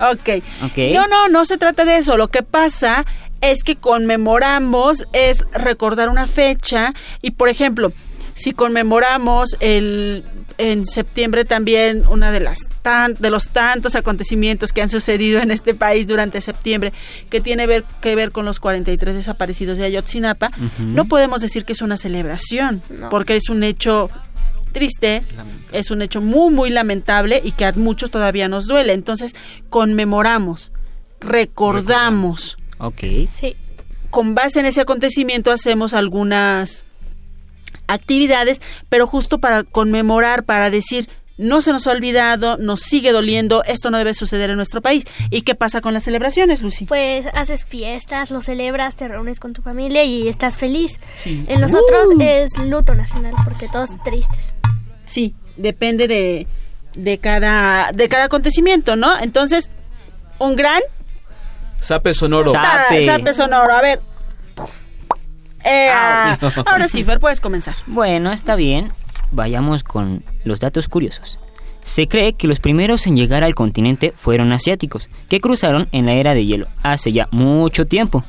Ok. Ok. No, no, no se trata de eso. Lo que pasa es que conmemoramos, es recordar una fecha y, por ejemplo, si conmemoramos el en septiembre también una de las tan, de los tantos acontecimientos que han sucedido en este país durante septiembre que tiene ver, que ver con los 43 desaparecidos de Ayotzinapa, no podemos decir que es una celebración, porque es un hecho triste, es un hecho muy muy lamentable y que a muchos todavía nos duele. Entonces, conmemoramos, recordamos. Ok. Sí. Con base en ese acontecimiento hacemos algunas actividades, pero justo para conmemorar, para decir, no se nos ha olvidado, nos sigue doliendo, esto no debe suceder en nuestro país. ¿Y qué pasa con las celebraciones, Lucy? Pues haces fiestas, lo celebras, te reúnes con tu familia y estás feliz. Sí. En nosotros es luto nacional porque todos tristes. Sí, depende de, de cada de cada acontecimiento, ¿no? Entonces, un gran Sape sonoro. Ta- zape sonoro. A ver. Eh, ah, ahora sí, Fer, puedes comenzar. Bueno, está bien. Vayamos con los datos curiosos. Se cree que los primeros en llegar al continente fueron asiáticos, que cruzaron en la era de hielo hace ya mucho tiempo.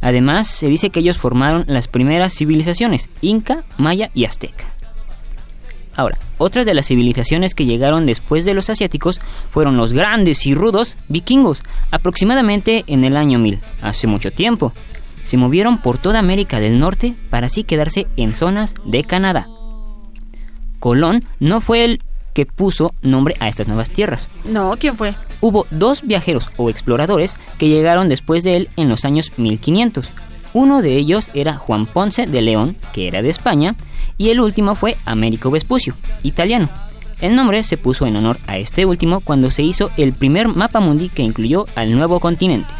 Además, se dice que ellos formaron las primeras civilizaciones, inca, maya y azteca. Ahora, otras de las civilizaciones que llegaron después de los asiáticos fueron los grandes y rudos vikingos, aproximadamente en el año 1000, hace mucho tiempo. Se movieron por toda América del Norte para así quedarse en zonas de Canadá. Colón no fue el que puso nombre a estas nuevas tierras. No, ¿quién fue? Hubo dos viajeros o exploradores que llegaron después de él en los años 1500. Uno de ellos era Juan Ponce de León, que era de España, y el último fue Américo Vespucio, italiano. El nombre se puso en honor a este último cuando se hizo el primer mapa mundi que incluyó al nuevo continente.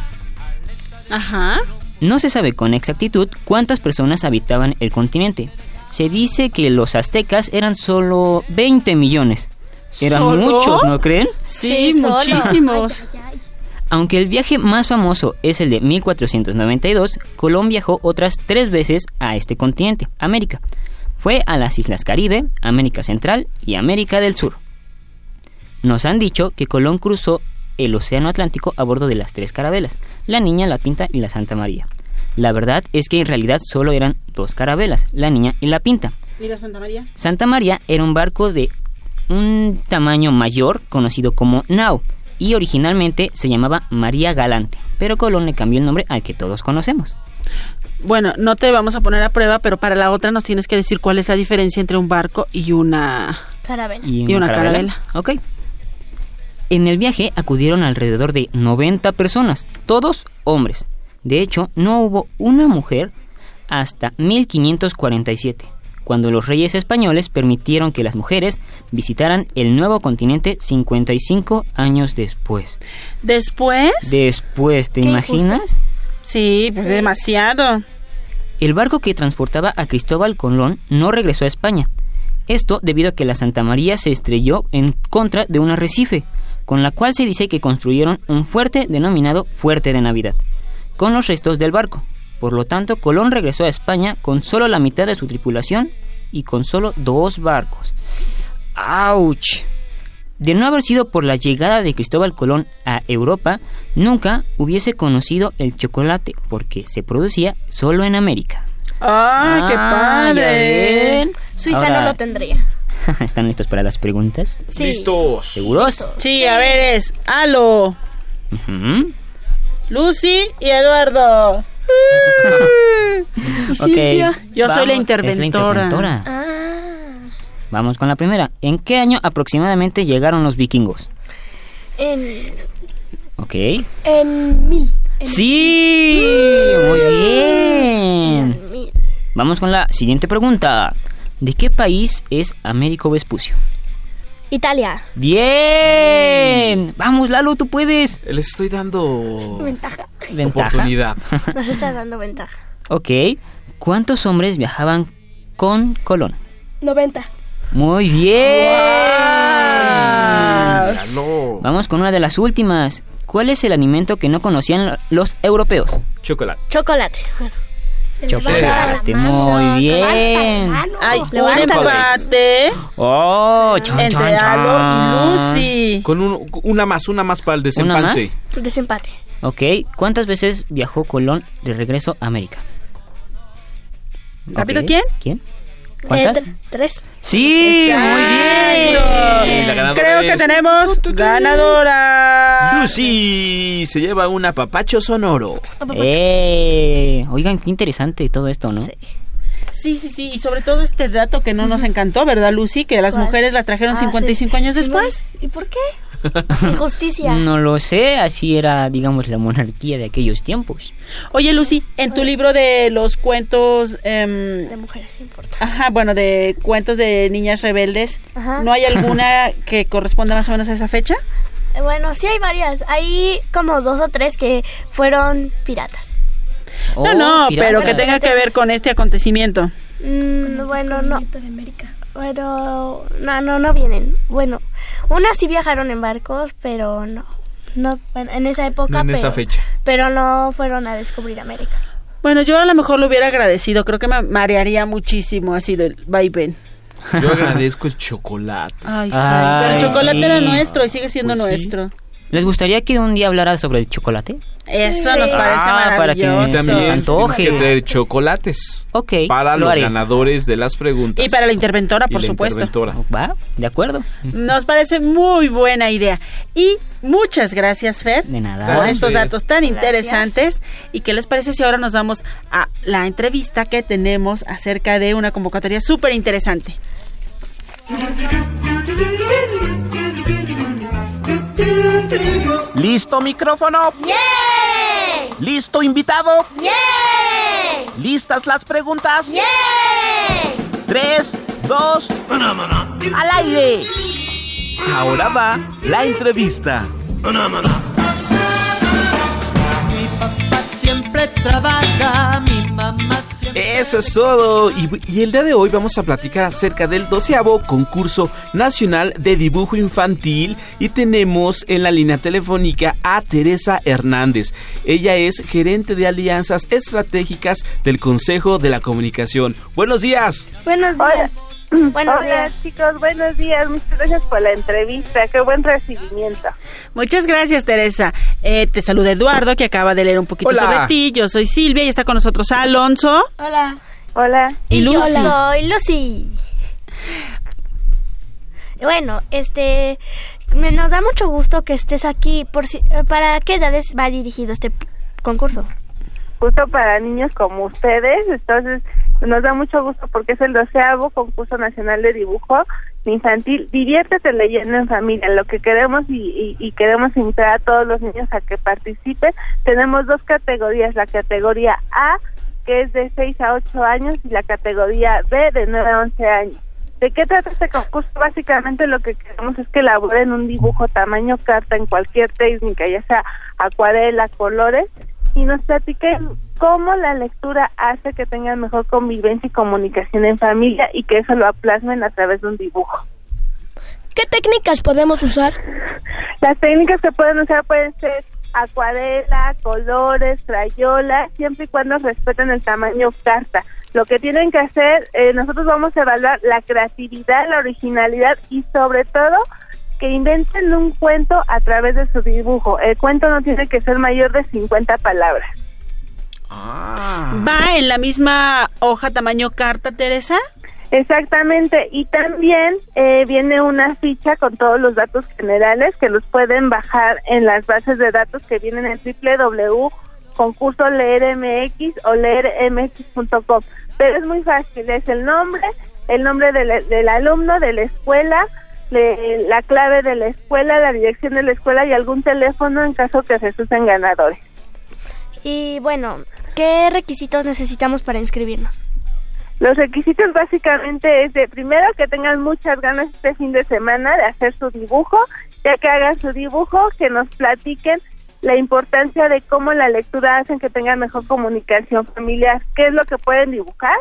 Ajá. No se sabe con exactitud cuántas personas habitaban el continente. Se dice que los aztecas eran solo 20 millones. Eran ¿Solo? muchos, ¿no creen? Sí, Sí, muchísimos. Aunque el viaje más famoso es el de 1492, Colón viajó otras tres veces a este continente, América. Fue a las Islas Caribe, América Central y América del Sur. Nos han dicho que Colón cruzó el Océano Atlántico a bordo de las tres carabelas, la Niña, la Pinta y la Santa María. La verdad es que en realidad solo eran dos carabelas, la Niña y la Pinta. Mira Santa María. Santa María era un barco de un tamaño mayor conocido como nao y originalmente se llamaba María Galante, pero Colón le cambió el nombre al que todos conocemos. Bueno, no te vamos a poner a prueba, pero para la otra nos tienes que decir cuál es la diferencia entre un barco y una... Carabela. Y una carabela. Ok. En el viaje acudieron alrededor de 90 personas, todos hombres. De hecho, no hubo una mujer hasta 1547, cuando los reyes españoles permitieron que las mujeres visitaran el nuevo continente 55 años después. Después... Después, ¿te Qué imaginas? Sí, pues demasiado. El barco que transportaba a Cristóbal Colón no regresó a España. Esto debido a que la Santa María se estrelló en contra de un arrecife, con la cual se dice que construyeron un fuerte denominado Fuerte de Navidad, con los restos del barco. Por lo tanto, Colón regresó a España con solo la mitad de su tripulación y con solo dos barcos. ¡Auch! De no haber sido por la llegada de Cristóbal Colón a Europa, nunca hubiese conocido el chocolate, porque se producía solo en América. ¡Ay, qué Ah, ya padre! Suiza Ahora- no lo tendría. ¿Están listos para las preguntas? Sí. Listos. ¿Seguros? Sí, a ver, es Alo, Ujú. Lucy y Eduardo. Y Ok, Silvia. Yo soy la vamos- es la interventora. interventora. Ah, Vamos con la primera. ¿En qué año aproximadamente llegaron los vikingos? en, Ok. en mil. En ¡Sí! Muy bien. mil. Vamos con la siguiente pregunta. ¿De qué país es Américo Vespucio? Italia. ¡Bien! Vamos, Lalo, tú puedes. Les estoy dando Ventaja. Ventaja. oportunidad. Nos estás dando ventaja. Ok. ¿Cuántos hombres viajaban con Colón? 90. Muy bien. Vamos con una de las últimas. ¿Cuál es el alimento que no conocían los europeos? Chocolate. Chocolate. Chocolate. Muy bien. Empate Oh, chan, entre chan, Alo chan. y Lucy. Con un- una más, una más para el ¿Una más? Desempate. Ok, ¿cuántas veces viajó Colón de regreso a América? ¿Rápido quién? ¿Quién? ¿Cuántas? Eh, tr- tres. Sí, muy bien. Creo que es tenemos ganadora. Lucy se lleva un apapacho sonoro. Eh, oigan, qué interesante todo esto, ¿no? Sí, sí, sí, y sobre todo este dato que no nos encantó, ¿verdad, Lucy? Que las ¿Cuál? mujeres las trajeron Ah, 55 sí. años después. ¿Y por qué? Injusticia. No lo sé, así era, digamos, la monarquía de aquellos tiempos. Oye, Lucy, en tu libro de los cuentos... em, De mujeres importa. Ajá, bueno, de cuentos de niñas rebeldes, Ajá. ¿no hay alguna que corresponda más o menos a esa fecha? Eh, Bueno, sí hay varias. Hay como dos o tres que fueron piratas. no, no, Oh, pero que tenga que ver con este acontecimiento. Mm, bueno, no. de América. Pero no, no, no vienen. Bueno, unas sí viajaron en barcos, pero no. No, bueno, en esa época, No en pero, esa fecha. pero no fueron a descubrir América. Bueno, yo a lo mejor lo hubiera agradecido, creo que me marearía muchísimo así del vaivén. Yo agradezco el chocolate. Ay, sí. Ay, pero el chocolate sí. era nuestro y sigue siendo Pues sí. ¿Les gustaría que un día hablara sobre el chocolate? Eso Sí. nos parece Ah, para que maravilloso. Y también se antoje. que traer chocolates Ok, para lo los haré. ganadores de las preguntas. Y para la interventora, Y por la supuesto. interventora. Va, de acuerdo. Nos parece muy buena idea. Y muchas gracias, Fer, De nada. por Gracias, estos Fer. datos tan Gracias. interesantes. ¿Y qué les parece si ahora nos vamos a la entrevista que tenemos acerca de una convocatoria súper interesante? ¿Listo micrófono? ¡Yay! ¿Listo invitado? ¡Yay! ¿Listas las preguntas? ¡Yay! Tres, dos, al aire. Ahora va la entrevista. Mi papá siempre trabaja, mi. Eso es todo. Y, y el día de hoy vamos a platicar acerca del doceavo concurso nacional de dibujo infantil. Y tenemos en la línea telefónica a Teresa Hernández. Ella es gerente de alianzas estratégicas del Consejo de la Comunicación. Buenos días. Buenos días. Buenos Hola días. chicos, buenos días. Muchas gracias por la entrevista. Qué buen recibimiento. Muchas gracias, Teresa. Eh, te saluda Eduardo, que acaba de leer un poquito Hola. sobre ti. Yo soy Silvia y está con nosotros Alonso. Hola. Hola. Y yo Lucy. soy Lucy. Bueno, este me nos da mucho gusto que estés aquí. Por si, eh, ¿Para qué edades va dirigido este concurso? Justo para niños como ustedes. Entonces, nos da mucho gusto porque es el doceavo concurso nacional de dibujo infantil. Diviértete leyendo en familia. Lo que queremos y, queremos invitar a todos los niños a que participen. Tenemos dos categorías. La categoría A, que es de 6 a 8 años, y la categoría B, de 9 a 11 años. ¿De qué trata este concurso? Básicamente lo que queremos es que elaboren un dibujo tamaño carta en cualquier técnica, ya sea acuarela, colores, y nos platiquen cómo la lectura hace que tengan mejor convivencia y comunicación en familia y que eso lo plasmen a través de un dibujo. ¿Qué técnicas podemos usar? Las técnicas que pueden usar pueden ser acuarela, colores, crayola, siempre y cuando respeten el tamaño carta. Lo que tienen que hacer, eh, nosotros vamos a evaluar la creatividad, la originalidad y sobre todo que inventen un cuento a través de su dibujo. El cuento no tiene que ser mayor de 50 palabras. ¿Va en la misma hoja tamaño carta, Teresa? Exactamente, y también eh, viene una ficha con todos los datos generales que los pueden bajar en las bases de datos que vienen en www.concursoleermx o leermx.com. Pero es muy fácil, es el nombre, el nombre del, del alumno, de la escuela, de la clave de la escuela, la dirección de la escuela y algún teléfono en caso que se usen ganadores. Y bueno, ¿qué requisitos necesitamos para inscribirnos? Los requisitos básicamente es de primero que tengan muchas ganas este fin de semana de hacer su dibujo, ya que hagan su dibujo, que nos platiquen la importancia de cómo la lectura hacen que tengan mejor comunicación familiar, qué es lo que pueden dibujar,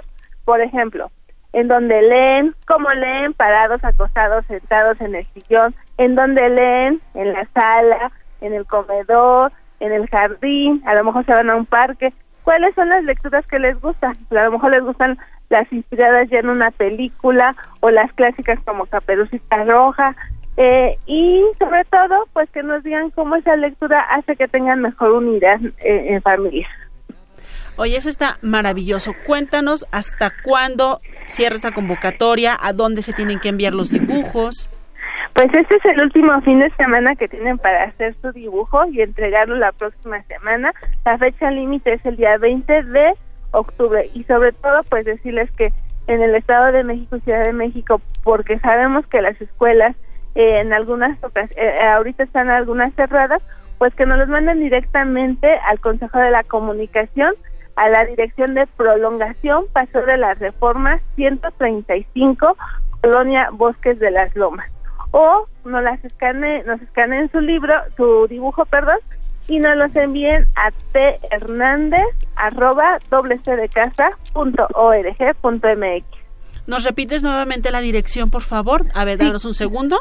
por ejemplo, en donde leen, cómo leen, parados, acostados, sentados en el sillón, en donde leen, en la sala, en el comedor, en el jardín, a lo mejor se van a un parque, cuáles son las lecturas que les gustan. A lo mejor les gustan las inspiradas ya en una película o las clásicas como Caperucita Roja. Eh, y sobre todo, pues que nos digan cómo esa lectura hace que tengan mejor unidad eh, en familia. Oye, eso está maravilloso. Cuéntanos hasta cuándo cierra esta convocatoria, a dónde se tienen que enviar los dibujos. Pues este es el último fin de semana que tienen para hacer su dibujo y entregarlo la próxima semana. La fecha límite es el día 20 de octubre y sobre todo pues decirles que en el Estado de México Ciudad de México, porque sabemos que las escuelas eh, en algunas ocas- eh, ahorita están algunas cerradas, pues que nos los manden directamente al Consejo de la Comunicación, a la Dirección de Prolongación Paseo de la Reforma 135, Colonia Bosques de las Lomas. O nos las escane, nos escaneen su libro, su dibujo, perdón, y nos los envíen a thernandez arroba doble C de casa punto org punto mx. ¿Nos repites nuevamente la dirección, por favor? A ver, danos un segundo.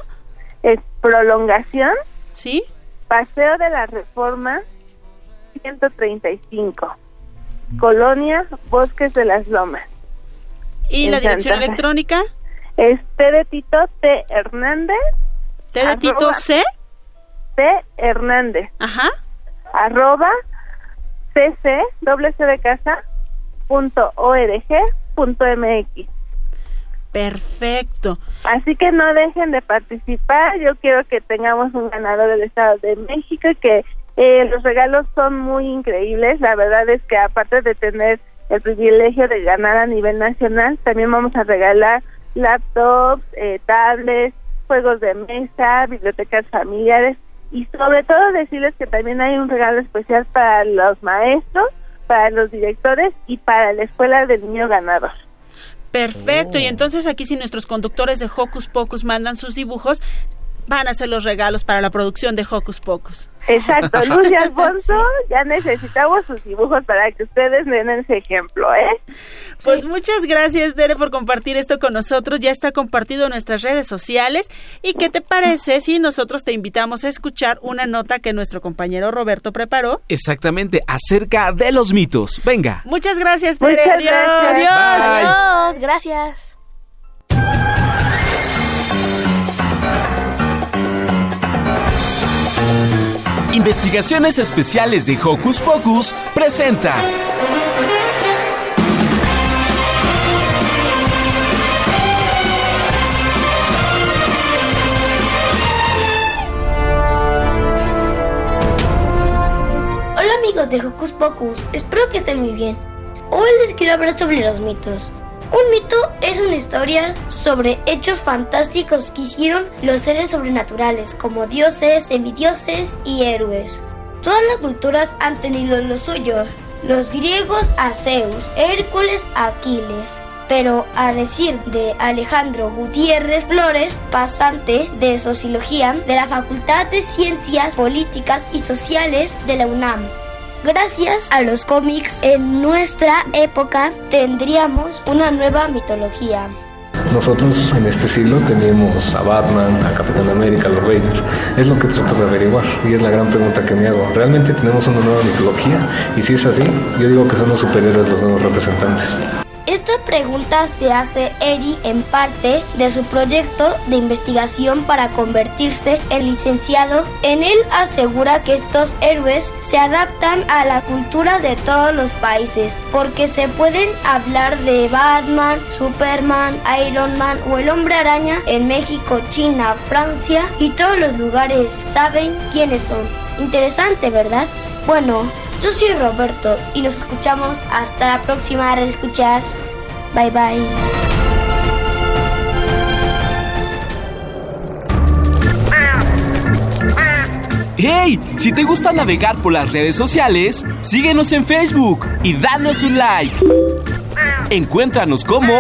Es prolongación. Sí. Paseo de la Reforma 135. Colonia Bosques de las Lomas. ¿Y la dirección Santa electrónica? Es T de Tito T Hernández. T de Tito C. T Hernández. Ajá. Arroba cc doble C de casa punto org punto mx. Perfecto. Así que no dejen de participar. Yo quiero que tengamos un ganador del Estado de México que eh, los regalos son muy increíbles. La verdad es que aparte de tener el privilegio de ganar a nivel nacional, también vamos a regalar laptops, eh, tablets, juegos de mesa, bibliotecas familiares y sobre todo decirles que también hay un regalo especial para los maestros, para los directores y para la escuela del niño ganador. Perfecto. Y entonces aquí si nuestros conductores de Hocus Pocus mandan sus dibujos, van a hacer los regalos para la producción de Hocus Pocus. Exacto, Luz y Alfonso, ya necesitamos sus dibujos para que ustedes den ese ejemplo, ¿eh? Pues muchas gracias, Dere, por compartir esto con nosotros. Ya está compartido en nuestras redes sociales. ¿Y qué te parece si nosotros te invitamos a escuchar una nota que nuestro compañero Roberto preparó? Exactamente, acerca de los mitos. Venga. Muchas gracias, Tere. Muchas Adiós. gracias. Adiós. Adiós. Gracias. Investigaciones Especiales de Hocus Pocus presenta. Hola amigos de Hocus Pocus, espero que estén muy bien. Hoy les quiero hablar sobre los mitos. Un mito es una historia sobre hechos fantásticos que hicieron los seres sobrenaturales, como dioses, semidioses y héroes. Todas las culturas han tenido lo suyo. Los griegos a Zeus, Hércules a Aquiles. Pero a decir de Alejandro Gutiérrez Flores, pasante de Sociología de la Facultad de Ciencias Políticas y Sociales de la UNAM, Gracias a los cómics, en nuestra época tendríamos una nueva mitología. Nosotros en este siglo teníamos a Batman, a Capitán América, a los Rangers. Es lo que trato de averiguar y es la gran pregunta que me hago. ¿Realmente tenemos una nueva mitología? Y si es así, yo digo que son los superhéroes los nuevos representantes. Esta pregunta se hace Eri en parte de su proyecto de investigación para convertirse en licenciado. En él asegura que estos héroes se adaptan a la cultura de todos los países, porque se pueden hablar de Batman, Superman, Iron Man o el hombre araña en México, China, Francia y todos los lugares saben quiénes son. Interesante, ¿verdad? Bueno, yo soy Roberto y nos escuchamos hasta la próxima. Escuchas. Bye bye. ¡Hey! Si te gusta navegar por las redes sociales, síguenos en Facebook y danos un like. Encuéntranos como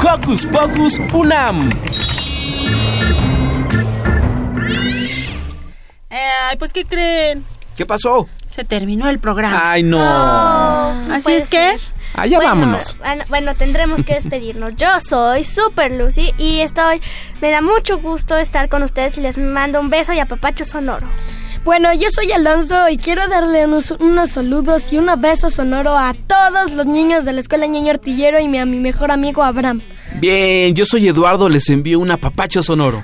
Hocus Pocus Unam. Eh, Ay, pues, ¿qué creen? ¿Qué pasó? Se terminó el programa. Ay, no. Así es que... ser. Allá bueno, vámonos. Bueno, bueno, tendremos que despedirnos. Yo soy Super Lucy y estoy. Me da mucho gusto estar con ustedes y les mando un beso y a Papacho Sonoro. Bueno, yo soy Alonso y quiero darle unos, unos saludos y un beso sonoro a todos los niños de la escuela Niño Artillero y a mi mejor amigo Abraham. Bien, yo soy Eduardo, les envío un apapacho sonoro.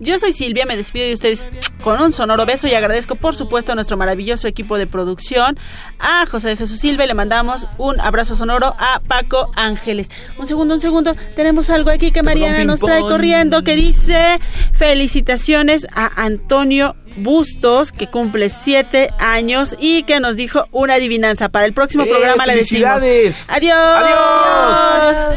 Yo soy Silvia, me despido de ustedes con un sonoro beso y agradezco por supuesto a nuestro maravilloso equipo de producción, a José de Jesús Silva y le mandamos un abrazo sonoro a Paco Ángeles. Un segundo, un segundo, tenemos algo aquí que Mariana nos trae corriendo que dice felicitaciones a Antonio Bustos, que cumple siete años y que nos dijo una adivinanza. Para el próximo ¡Eh, programa le decimos. felicidades! Adiós. Adiós.